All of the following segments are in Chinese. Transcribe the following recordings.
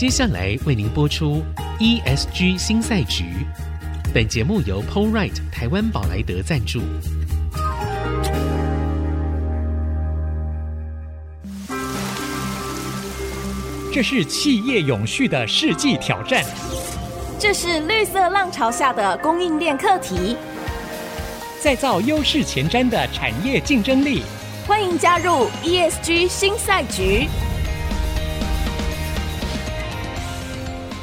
接下来为您播出 ESG 新赛局。本节目由 PoleRight 台湾宝莱德赞助。这是企业永续的世纪挑战。这是绿色浪潮下的供应链课题。再造优势前瞻的产业竞争力。欢迎加入 ESG 新赛局。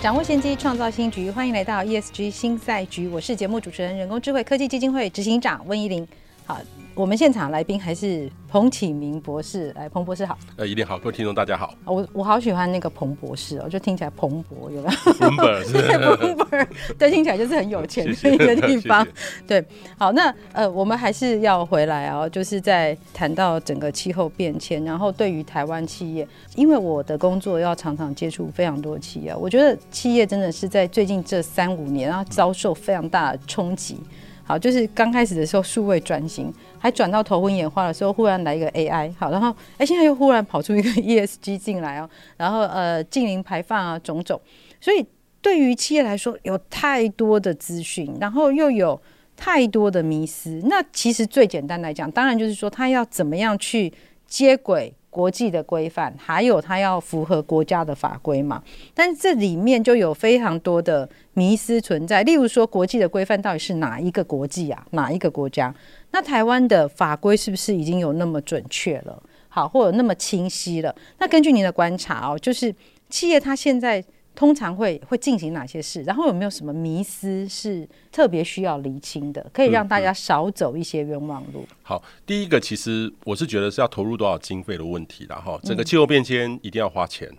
掌握先机，创造新局。欢迎来到 ESG 新赛局，我是节目主持人、人工智慧科技基金会执行长温怡玲。好。我们现场来宾还是彭启明博士，来，彭博士好。呃，一定好，各位听众大家好。我我好喜欢那个彭博士哦，就听起来彭博有没有？彭博是彭博，对，听起来就是很有钱的一个地方。谢谢对，好，那呃，我们还是要回来啊，就是在谈到整个气候变迁，然后对于台湾企业，因为我的工作要常常接触非常多企业，我觉得企业真的是在最近这三五年啊，遭受非常大的冲击。好，就是刚开始的时候数位转型，还转到头昏眼花的时候，忽然来一个 AI，好，然后哎，现在又忽然跑出一个 ESG 进来哦，然后呃，净零排放啊，种种，所以对于企业来说，有太多的资讯，然后又有太多的迷思。那其实最简单来讲，当然就是说，他要怎么样去接轨。国际的规范，还有它要符合国家的法规嘛？但是这里面就有非常多的迷思存在。例如说，国际的规范到底是哪一个国际啊？哪一个国家？那台湾的法规是不是已经有那么准确了？好，或者那么清晰了？那根据您的观察哦，就是企业它现在。通常会会进行哪些事？然后有没有什么迷思是特别需要厘清的，可以让大家少走一些冤枉路？嗯嗯、好，第一个其实我是觉得是要投入多少经费的问题然后。整个气候变迁一定要花钱，嗯、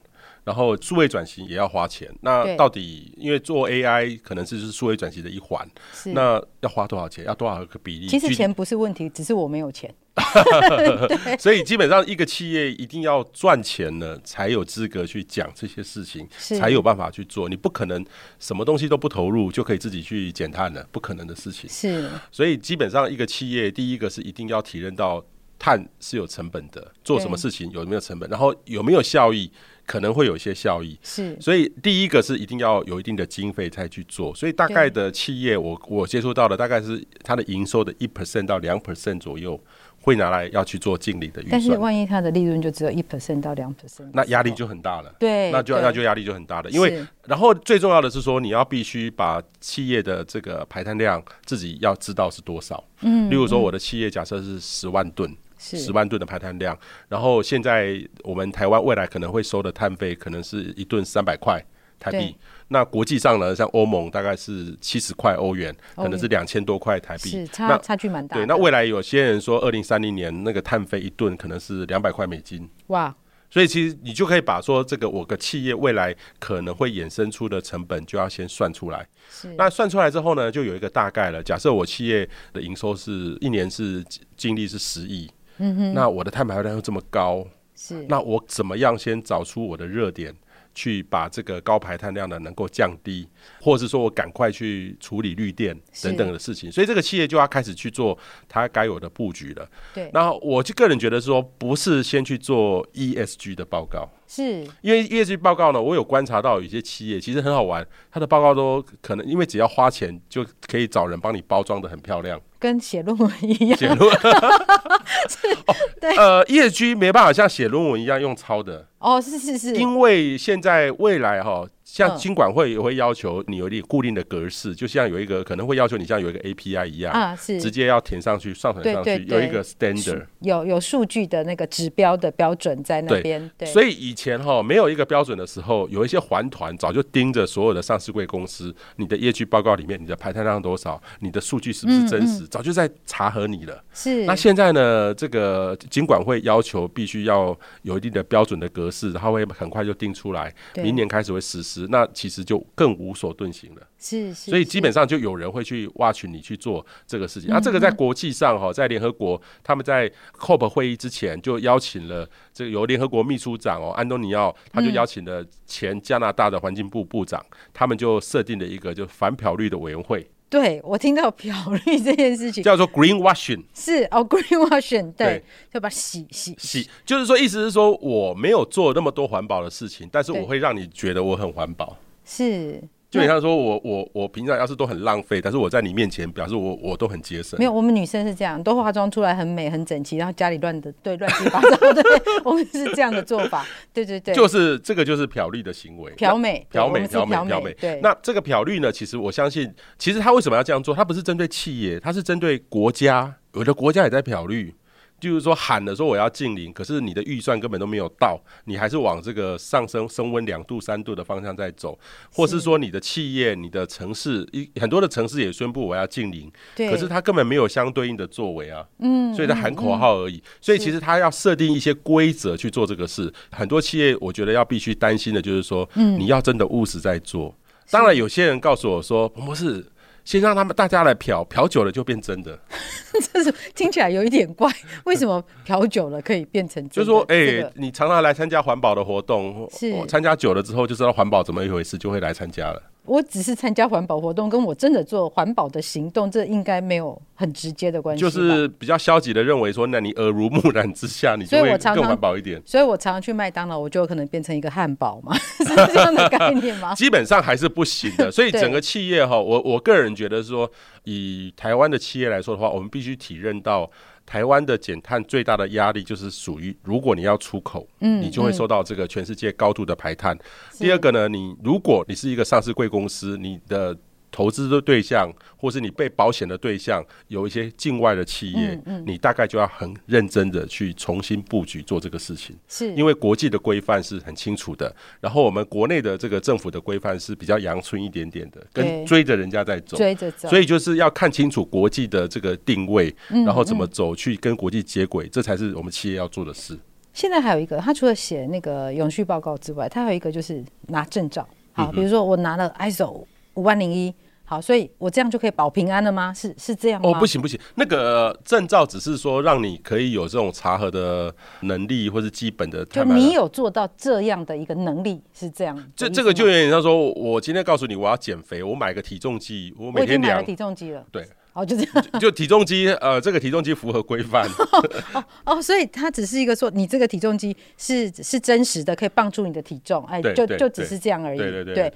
然后数位转型也要花钱。那到底因为做 AI 可能是是数位转型的一环，那要花多少钱？要多少个比例？其实钱不是问题，只是我没有钱。所以基本上一个企业一定要赚钱了，才有资格去讲这些事情，才有办法去做。你不可能什么东西都不投入就可以自己去减碳了，不可能的事情。是，所以基本上一个企业第一个是一定要体认到碳是有成本的，做什么事情有没有成本，然后有没有效益，可能会有一些效益。是，所以第一个是一定要有一定的经费才去做。所以大概的企业我，我我接触到的大概是它的营收的一 percent 到两 percent 左右。会拿来要去做净利的预算，但是万一它的利润就只有一 percent 到两 percent，那压力就很大了。对，那就那就压力就很大了。因为然后最重要的是说，你要必须把企业的这个排碳量自己要知道是多少。嗯，例如说我的企业假设是十万吨，十万吨的排碳量，然后现在我们台湾未来可能会收的碳费可能是一吨三百块台币。那国际上呢，像欧盟大概是七十块欧元，可能是两千多块台币，是差差距蛮大。对，那未来有些人说，二零三零年那个碳费一吨可能是两百块美金。哇！所以其实你就可以把说这个我个企业未来可能会衍生出的成本，就要先算出来。是。那算出来之后呢，就有一个大概了。假设我企业的营收是一年是净利是十亿，嗯哼，那我的碳排放量又这么高，是。那我怎么样先找出我的热点？去把这个高排碳量的能够降低，或者是说我赶快去处理绿电等等的事情，所以这个企业就要开始去做它该有的布局了。对，然后我就个人觉得说，不是先去做 ESG 的报告，是因为业绩报告呢，我有观察到有些企业其实很好玩，它的报告都可能因为只要花钱就可以找人帮你包装的很漂亮。跟写论文一样，写论文 是，对，呃业绩没办法像写论文一样用抄的。哦，是是是，因为现在未来哈。像金管会也会要求你有一点固定的格式，就像有一个可能会要求你像有一个 API 一样啊，是直接要填上去、上传上去，有一个 standard，有有数据的那个指标的标准在那边。对，所以以前哈没有一个标准的时候，有一些环团早就盯着所有的上市柜公司，你的业绩报告里面你的排碳量多少，你的数据是不是真实，早就在查核你了。是。那现在呢，这个金管会要求必须要有一定的标准的格式，然后会很快就定出来，明年开始会实施。那其实就更无所遁形了，是，是，所以基本上就有人会去挖取你去做这个事情。那、这个在国际上哈，在联合国，他们在 COP 会议之前就邀请了这个由联合国秘书长哦安东尼奥，他就邀请了前加拿大的环境部部长，他们就设定了一个就反漂绿的委员会。对，我听到漂绿这件事情。叫做 green washing，是哦，green washing，对，就把洗洗洗，就是说意思是说我没有做那么多环保的事情，但是我会让你觉得我很环保，是。就你像说我我我平常要是都很浪费，但是我在你面前表示我我都很节省。没有，我们女生是这样，都化妆出来很美很整齐，然后家里乱的对乱七八糟的，我们是这样的做法。对对对，就是这个就是漂绿的行为，漂美漂美漂美漂美。对，那这个漂绿呢，其实我相信，其实他为什么要这样做？他不是针对企业，他是针对国家，有的国家也在漂绿。就是说喊了说我要近零，可是你的预算根本都没有到，你还是往这个上升升温两度三度的方向在走，或是说你的企业、你的城市一很多的城市也宣布我要近零，可是他根本没有相对应的作为啊，嗯，所以他喊口号而已，所以其实他要设定一些规则去做这个事，很多企业我觉得要必须担心的就是说，嗯你要真的务实在做，当然有些人告诉我说，彭博士。先让他们大家来嫖，嫖久了就变真的。这是听起来有一点怪，为什么嫖久了可以变成真的？就是说，哎、你常常来参加环保的活动，是参加久了之后就知道环保怎么一回事，就会来参加了。我只是参加环保活动，跟我真的做环保的行动，这应该没有很直接的关系。就是比较消极的认为说，那你耳濡目染之下，你就会更环保一点。所以我常常去麦当劳，我就可能变成一个汉堡嘛，是这样的概念吗？基本上还是不行的。所以整个企业哈，我我个人觉得说，以台湾的企业来说的话，我们必须体认到。台湾的减碳最大的压力就是属于，如果你要出口，嗯，你就会受到这个全世界高度的排碳。第二个呢，你如果你是一个上市贵公司，你的投资的对象，或是你被保险的对象，有一些境外的企业，嗯嗯、你大概就要很认真的去重新布局做这个事情，是。因为国际的规范是很清楚的，然后我们国内的这个政府的规范是比较阳春一点点的，跟追着人家在走，追着走，所以就是要看清楚国际的这个定位，然后怎么走去跟国际接轨，这才是我们企业要做的事。现在还有一个，他除了写那个永续报告之外，他还有一个就是拿证照，好，比如说我拿了 ISO。五万零一，好，所以我这样就可以保平安了吗？是是这样吗？哦，不行不行，那个证照只是说让你可以有这种查核的能力，或是基本的。就你有做到这样的一个能力，是这样。这这个就有点像说，我今天告诉你我要减肥，我买个体重机，我每天量体重机了。对，哦，就这样。就，体重机，呃，这个体重机符合规范。哦哦，所以它只是一个说，你这个体重机是是真实的，可以帮助你的体重，哎，就就只是这样而已。对对对，对。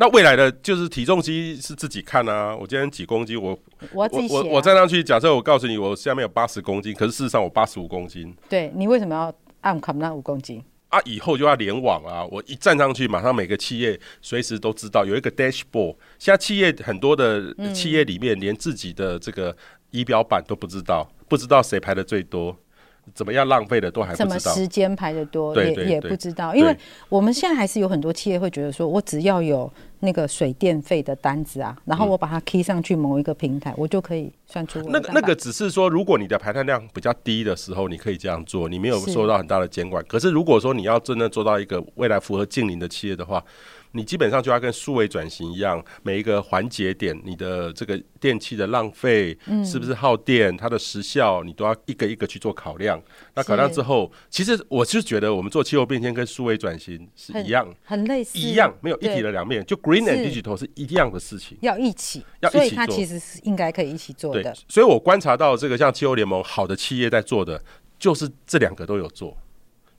那未来的就是体重机是自己看啊，我今天几公斤，我我我我站上去，假设我告诉你我下面有八十公斤，可是事实上我八十五公斤。对，你为什么要按卡那五公斤？啊，以后就要联网啊！我一站上去，马上每个企业随时都知道有一个 dashboard。现在企业很多的企业里面，连自己的这个仪表板都不知道，不知道谁排的最多。怎么样浪费的都还不知道，什么时间排的多也也不知道，因为我们现在还是有很多企业会觉得说，我只要有那个水电费的单子啊，然后我把它 key 上去某一个平台，我就可以算出那个那个只是说，如果你的排碳量比较低的时候，你可以这样做，你没有受到很大的监管。可是如果说你要真的做到一个未来符合净零的企业的话，你基本上就要跟数位转型一样，每一个环节点，你的这个电器的浪费，嗯是不是耗电，它的时效，你都要一个一个去做考量。那考量之后，其实我是觉得我们做气候变迁跟数位转型是一样，很类似，一样，没有一体的两面。就 green and digital 是一样的事情，要一起，要一起做，所以它其实是应该可以一起做的。所以我观察到这个像气候联盟好的企业在做的，就是这两个都有做。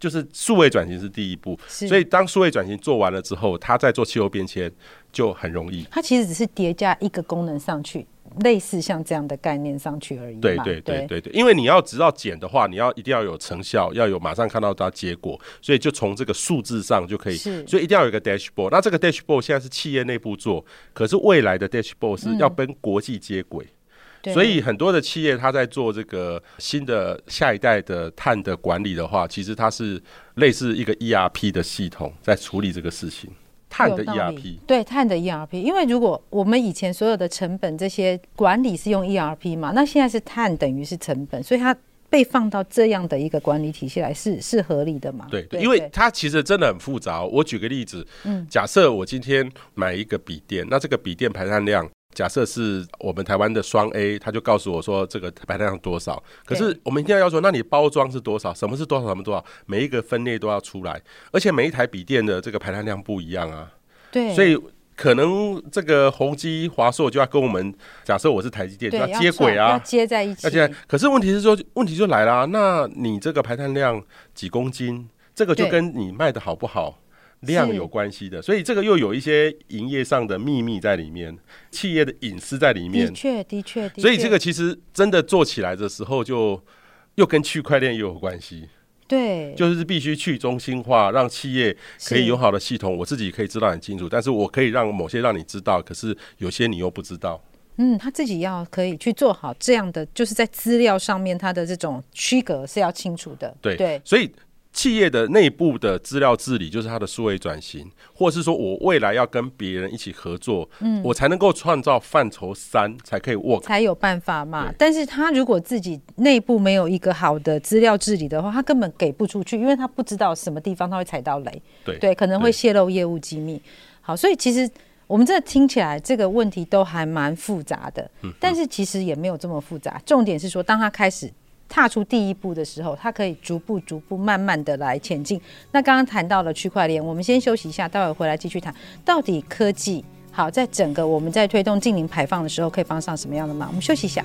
就是数位转型是第一步，所以当数位转型做完了之后，它再做气候变迁就很容易。它其实只是叠加一个功能上去，类似像这样的概念上去而已。对对对对对，因为你要知道减的话，你要一定要有成效，要有马上看到它结果，所以就从这个数字上就可以。所以一定要有一个 dashboard。那这个 dashboard 现在是企业内部做，可是未来的 dashboard 是要跟国际接轨。所以很多的企业，它在做这个新的下一代的碳的管理的话，其实它是类似一个 ERP 的系统在处理这个事情。碳的 ERP，对，碳的 ERP，因为如果我们以前所有的成本这些管理是用 ERP 嘛，那现在是碳等于是成本，所以它被放到这样的一个管理体系来是是合理的嘛？对，对，因为它其实真的很复杂。我举个例子，嗯，假设我今天买一个笔电，那这个笔电排碳量。假设是我们台湾的双 A，他就告诉我说这个排碳量多少。可是我们一定要要求，那你包装是多少？什么是多少？什么多少？每一个分类都要出来，而且每一台笔电的这个排碳量不一样啊。对。所以可能这个宏基、华硕就要跟我们，假设我是台积电，就要接轨啊，要接在一起。而且，可是问题是说，问题就来了，那你这个排碳量几公斤，这个就跟你卖的好不好量有关系的，所以这个又有一些营业上的秘密在里面，企业的隐私在里面。的确，的确，所以这个其实真的做起来的时候，就又跟区块链又有关系。对，就是必须去中心化，让企业可以有好的系统，我自己可以知道很清楚，但是我可以让某些让你知道，可是有些你又不知道。嗯，他自己要可以去做好这样的，就是在资料上面，他的这种区隔是要清楚的。对对，所以。企业的内部的资料治理，就是它的数位转型，或是说我未来要跟别人一起合作，嗯，我才能够创造范畴三，才可以 work，才有办法嘛。但是他如果自己内部没有一个好的资料治理的话，他根本给不出去，因为他不知道什么地方他会踩到雷，对对，可能会泄露业务机密。好，所以其实我们这听起来这个问题都还蛮复杂的，嗯，但是其实也没有这么复杂。重点是说，当他开始。踏出第一步的时候，它可以逐步、逐步、慢慢的来前进。那刚刚谈到了区块链，我们先休息一下，待会回来继续谈。到底科技好，在整个我们在推动净零排放的时候，可以帮上什么样的忙？我们休息一下。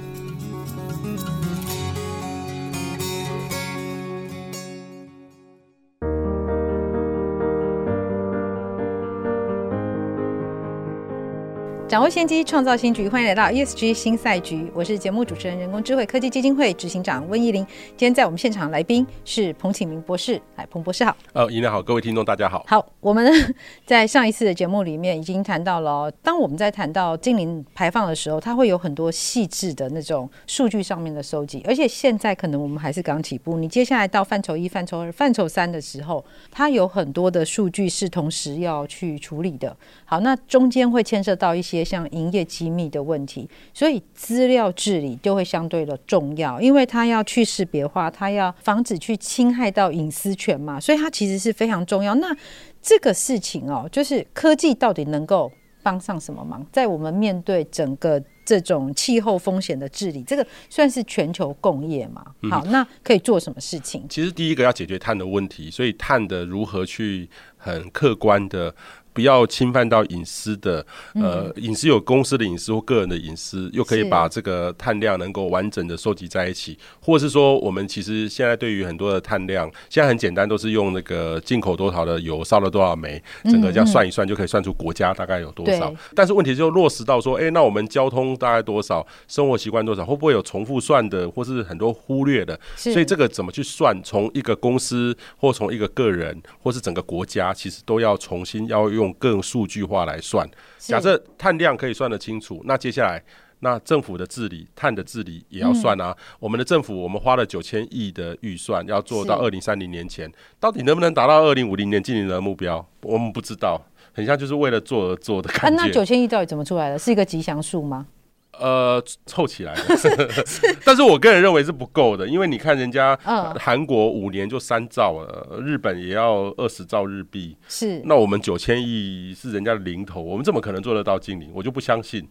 掌握先机，创造新局。欢迎来到 ESG 新赛局，我是节目主持人、人工智慧科技基金会执行长温怡玲。今天在我们现场来宾是彭启明博士，哎，彭博士好。呃，怡玲好，各位听众大家好。好，我们 在上一次的节目里面已经谈到了、哦，当我们在谈到净零排放的时候，它会有很多细致的那种数据上面的收集，而且现在可能我们还是刚起步。你接下来到范畴一、范畴二、范畴三的时候，它有很多的数据是同时要去处理的。好，那中间会牵涉到一些。像营业机密的问题，所以资料治理就会相对的重要，因为它要去识别化，它要防止去侵害到隐私权嘛，所以它其实是非常重要。那这个事情哦，就是科技到底能够帮上什么忙？在我们面对整个这种气候风险的治理，这个算是全球共业嘛？好，那可以做什么事情？其实第一个要解决碳的问题，所以碳的如何去很客观的。不要侵犯到隐私的，呃，隐私有公司的隐私或个人的隐私，又可以把这个碳量能够完整的收集在一起，或是说，我们其实现在对于很多的碳量，现在很简单，都是用那个进口多少的油烧了多少煤，整个这样算一算就可以算出国家大概有多少。但是问题就落实到说，哎，那我们交通大概多少，生活习惯多少，会不会有重复算的，或是很多忽略的？所以这个怎么去算？从一个公司或从一个个人，或是整个国家，其实都要重新要用。用更数据化来算，假设碳量可以算得清楚，那接下来那政府的治理，碳的治理也要算啊。嗯、我们的政府，我们花了九千亿的预算，要做到二零三零年前，到底能不能达到二零五零年净零的目标？我们不知道，很像就是为了做而做的感觉。啊、那九千亿到底怎么出来的？是一个吉祥数吗？呃，凑起来的，但是我个人认为是不够的，因为你看人家韩国五年就三兆了，日本也要二十兆日币，是，那我们九千亿是人家的零头，我们怎么可能做得到净零？我就不相信。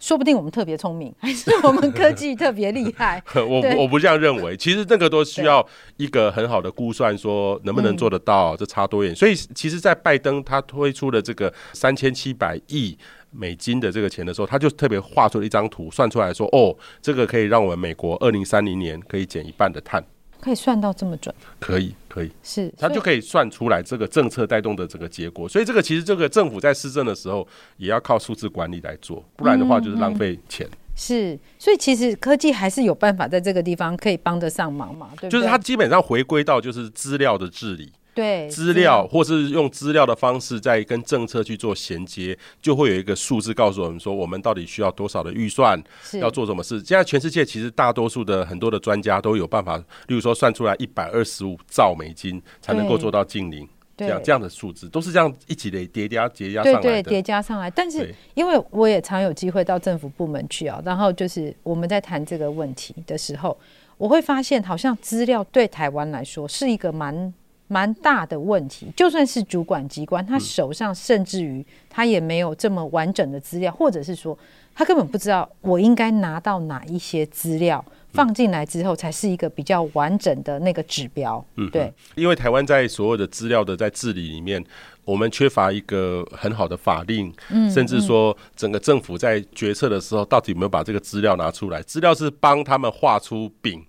说不定我们特别聪明，还是我们科技特别厉害？我我不这样认为，其实这个都需要一个很好的估算，说能不能做得到，这差多远？所以，其实，在拜登他推出的这个三千七百亿。美金的这个钱的时候，他就特别画出了一张图，算出来说，哦，这个可以让我们美国二零三零年可以减一半的碳，可以算到这么准？可以，可以，是，他就可以算出来这个政策带动的这个结果。所以，这个其实这个政府在施政的时候，也要靠数字管理来做，不然的话就是浪费钱。嗯嗯是，所以其实科技还是有办法在这个地方可以帮得上忙嘛，对不对？就是它基本上回归到就是资料的治理。对资料，或是用资料的方式在跟政策去做衔接，就会有一个数字告诉我们说，我们到底需要多少的预算，要做什么事。现在全世界其实大多数的很多的专家都有办法，例如说算出来一百二十五兆美金才能够做到净零，这样这样的数字都是这样一起的叠加叠加上来的，对对，叠加上来。但是因为我也常有机会到政府部门去啊，然后就是我们在谈这个问题的时候，我会发现好像资料对台湾来说是一个蛮。蛮大的问题，就算是主管机关，他手上甚至于他也没有这么完整的资料，或者是说他根本不知道我应该拿到哪一些资料放进来之后，才是一个比较完整的那个指标。嗯，对，因为台湾在所有的资料的在治理里面，我们缺乏一个很好的法令，嗯，甚至说整个政府在决策的时候，到底有没有把这个资料拿出来？资料是帮他们画出饼。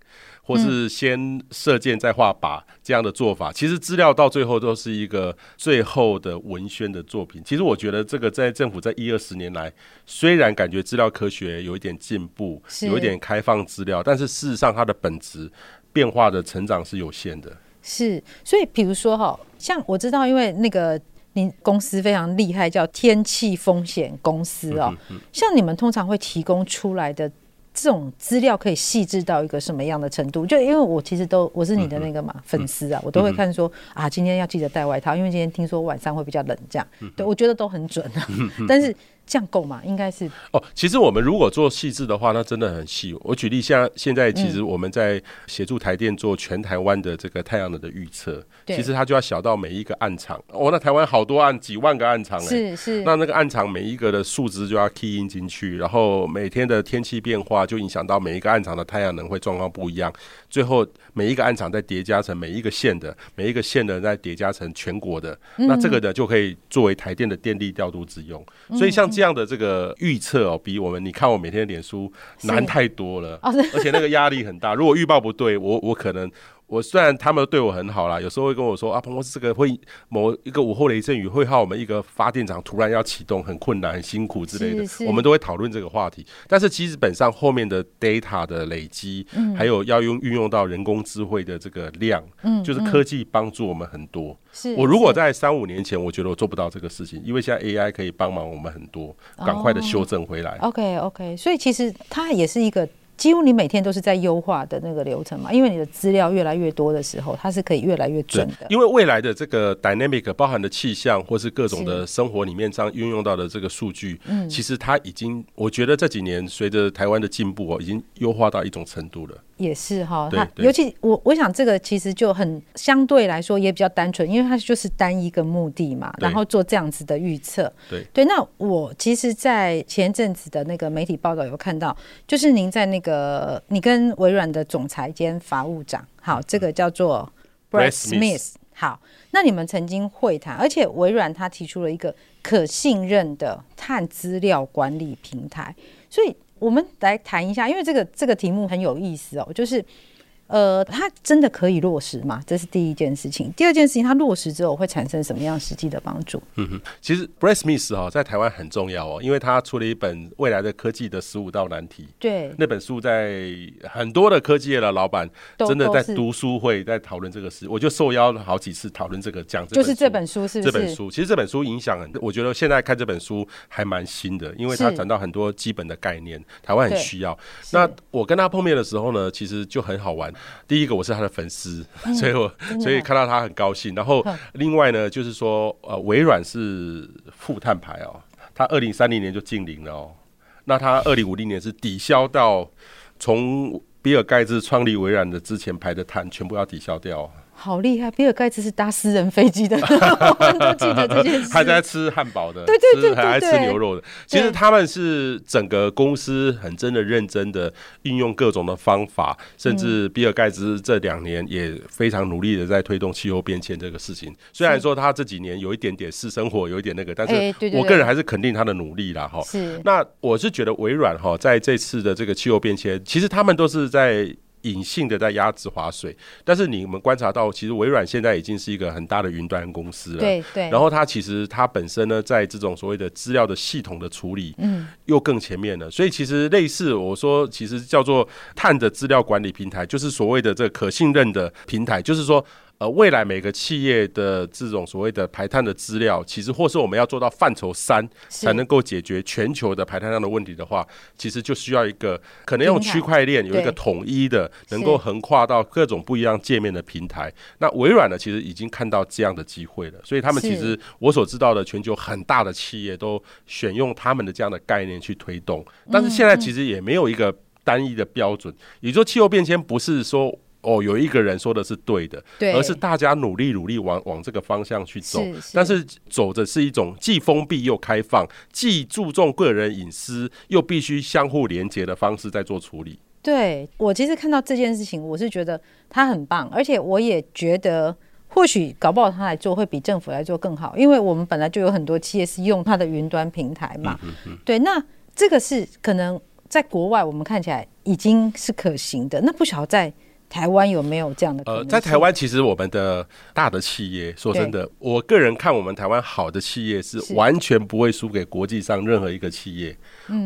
或是先射箭再画靶这样的做法，其实资料到最后都是一个最后的文宣的作品。其实我觉得这个在政府在一二十年来，虽然感觉资料科学有一点进步，有一点开放资料，但是事实上它的本质变化的成长是有限的。是，所以比如说哈，像我知道，因为那个您公司非常厉害，叫天气风险公司哦，像你们通常会提供出来的。这种资料可以细致到一个什么样的程度？就因为我其实都我是你的那个嘛、嗯、粉丝啊，我都会看说啊，今天要记得带外套，因为今天听说晚上会比较冷，这样，对我觉得都很准啊。但是。这样够吗？应该是哦。其实我们如果做细致的话，那真的很细。我举例，像现在其实我们在协助台电做全台湾的这个太阳能的预测，其实它就要小到每一个暗场。哦，那台湾好多暗，几万个暗场哎，是是。那那个暗场每一个的数值就要 key in 进去，然后每天的天气变化就影响到每一个暗场的太阳能会状况不一样。最后每一个暗场再叠加成每一个县的，每一个县的再叠加成全国的，那这个呢就可以作为台电的电力调度之用。所以像。这样的这个预测哦，比我们你看我每天的脸书难太多了，而且那个压力很大。如果预报不对，我我可能。我虽然他们对我很好啦，有时候会跟我说啊，彭博士，这个会某一个午后雷阵雨会害我们一个发电厂突然要启动，很困难、很辛苦之类的，我们都会讨论这个话题。但是基本上后面的 data 的累积，还有要用运用到人工智慧的这个量，就是科技帮助我们很多。我如果在三五年前，我觉得我做不到这个事情，因为现在 AI 可以帮忙我们很多，赶快的修正回来。OK OK，所以其实它也是一个。几乎你每天都是在优化的那个流程嘛，因为你的资料越来越多的时候，它是可以越来越准的。因为未来的这个 dynamic 包含的气象或是各种的生活里面这样运用到的这个数据，嗯，其实它已经，我觉得这几年随着台湾的进步哦，已经优化到一种程度了。也是哈，那尤其我我想这个其实就很相对来说也比较单纯，因为它就是单一个目的嘛，然后做这样子的预测。对对，那我其实，在前阵子的那个媒体报道有看到，就是您在那个你跟微软的总裁兼法务长，好，这个叫做 Brad Smith，好，那你们曾经会谈，而且微软他提出了一个可信任的碳资料管理平台，所以。我们来谈一下，因为这个这个题目很有意思哦，就是。呃，它真的可以落实吗？这是第一件事情。第二件事情，它落实之后会产生什么样实际的帮助？嗯哼，其实 Brett Smith 哈在台湾很重要哦，因为他出了一本《未来的科技的十五道难题》。对，那本书在很多的科技业的老板真的在读书会，在讨论这个事。我就受邀了好几次讨论这个讲，就是这本书是不是？这本书其实这本书影响很，我觉得现在看这本书还蛮新的，因为他讲到很多基本的概念，台湾很需要。那我跟他碰面的时候呢，其实就很好玩。第一个我是他的粉丝，所以我所以看到他很高兴。然后另外呢，就是说呃，微软是负碳排哦，他二零三零年就净零了哦。那他二零五零年是抵消到从比尔盖茨创立微软的之前排的碳，全部要抵消掉。好厉害！比尔盖茨是搭私人飞机的，我都记得这件事。还在吃汉堡的，对对对，还爱吃牛肉的。其实他们是整个公司很真的认真的运用各种的方法，甚至比尔盖茨这两年也非常努力的在推动气候变迁这个事情。虽然说他这几年有一点点私生活有一点那个，但是我个人还是肯定他的努力啦。哈。是。那我是觉得微软哈在这次的这个气候变迁，其实他们都是在。隐性的在压制划水，但是你们观察到，其实微软现在已经是一个很大的云端公司了。对对。然后它其实它本身呢，在这种所谓的资料的系统的处理，嗯，又更前面了。所以其实类似我说，其实叫做碳的资料管理平台，就是所谓的这个可信任的平台，就是说。呃，未来每个企业的这种所谓的排碳的资料，其实或是我们要做到范畴三才能够解决全球的排碳量的问题的话，其实就需要一个可能用区块链有一个统一的，能够横跨到各种不一样界面的平台。那微软呢，其实已经看到这样的机会了，所以他们其实我所知道的全球很大的企业都选用他们的这样的概念去推动。但是现在其实也没有一个单一的标准，也就是说气候变迁不是说。哦，有一个人说的是对的，对，而是大家努力努力往往这个方向去走，是是，但是走的是一种既封闭又开放，既注重个人隐私又必须相互连接的方式在做处理。对，我其实看到这件事情，我是觉得他很棒，而且我也觉得或许搞不好他来做会比政府来做更好，因为我们本来就有很多企业是用他的云端平台嘛。对，那这个是可能在国外我们看起来已经是可行的，那不晓得在。台湾有没有这样的？呃，在台湾，其实我们的大的企业，说真的，我个人看我们台湾好的企业是完全不会输给国际上任何一个企业。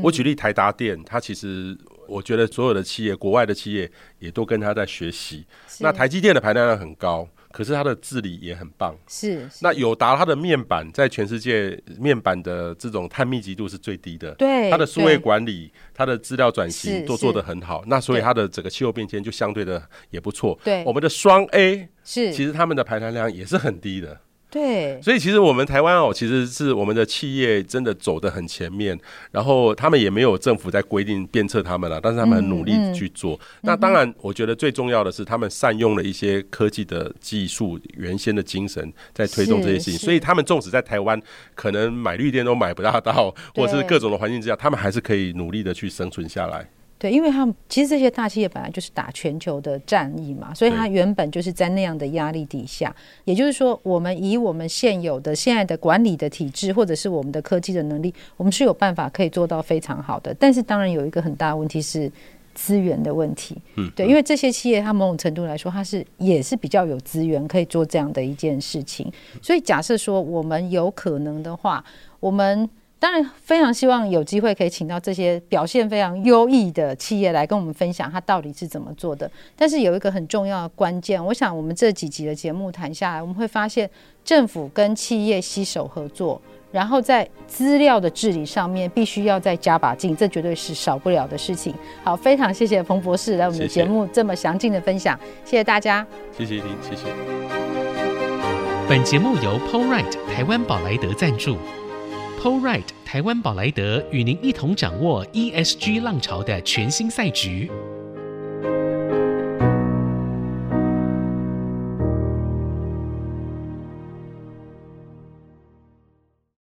我举例台达电，它其实我觉得所有的企业，国外的企业也都跟它在学习。那台积电的排单量很高。可是它的治理也很棒，是，是。那友达它的面板在全世界面板的这种碳密集度是最低的，对。它的数位管理、它的资料转型都做得很好，那所以它的整个气候变迁就相对的也不错。对。我们的双 A 是，其实他们的排碳量也是很低的。对，所以其实我们台湾哦，其实是我们的企业真的走得很前面，然后他们也没有政府在规定鞭策他们了，但是他们很努力去做。嗯嗯、那当然，我觉得最重要的是他们善用了一些科技的技术、原先的精神在推动这些事情，所以他们纵使在台湾可能买绿电都买不大到，或者是各种的环境之下，他们还是可以努力的去生存下来。对，因为他们其实这些大企业本来就是打全球的战役嘛，所以它原本就是在那样的压力底下。也就是说，我们以我们现有的现在的管理的体制，或者是我们的科技的能力，我们是有办法可以做到非常好的。但是当然有一个很大的问题是资源的问题。嗯，对，因为这些企业它某种程度来说，它是也是比较有资源可以做这样的一件事情。所以假设说我们有可能的话，我们。当然，非常希望有机会可以请到这些表现非常优异的企业来跟我们分享，它到底是怎么做的。但是有一个很重要的关键，我想我们这几集的节目谈下来，我们会发现政府跟企业携手合作，然后在资料的治理上面必须要再加把劲，这绝对是少不了的事情。好，非常谢谢彭博士来我们的节目这么详尽的分享，谢谢，大家，谢谢您，谢谢。本节目由 PowerRight 台湾宝莱德赞助。Paul Wright 台湾宝莱德与您一同掌握 ESG 浪潮的全新赛局。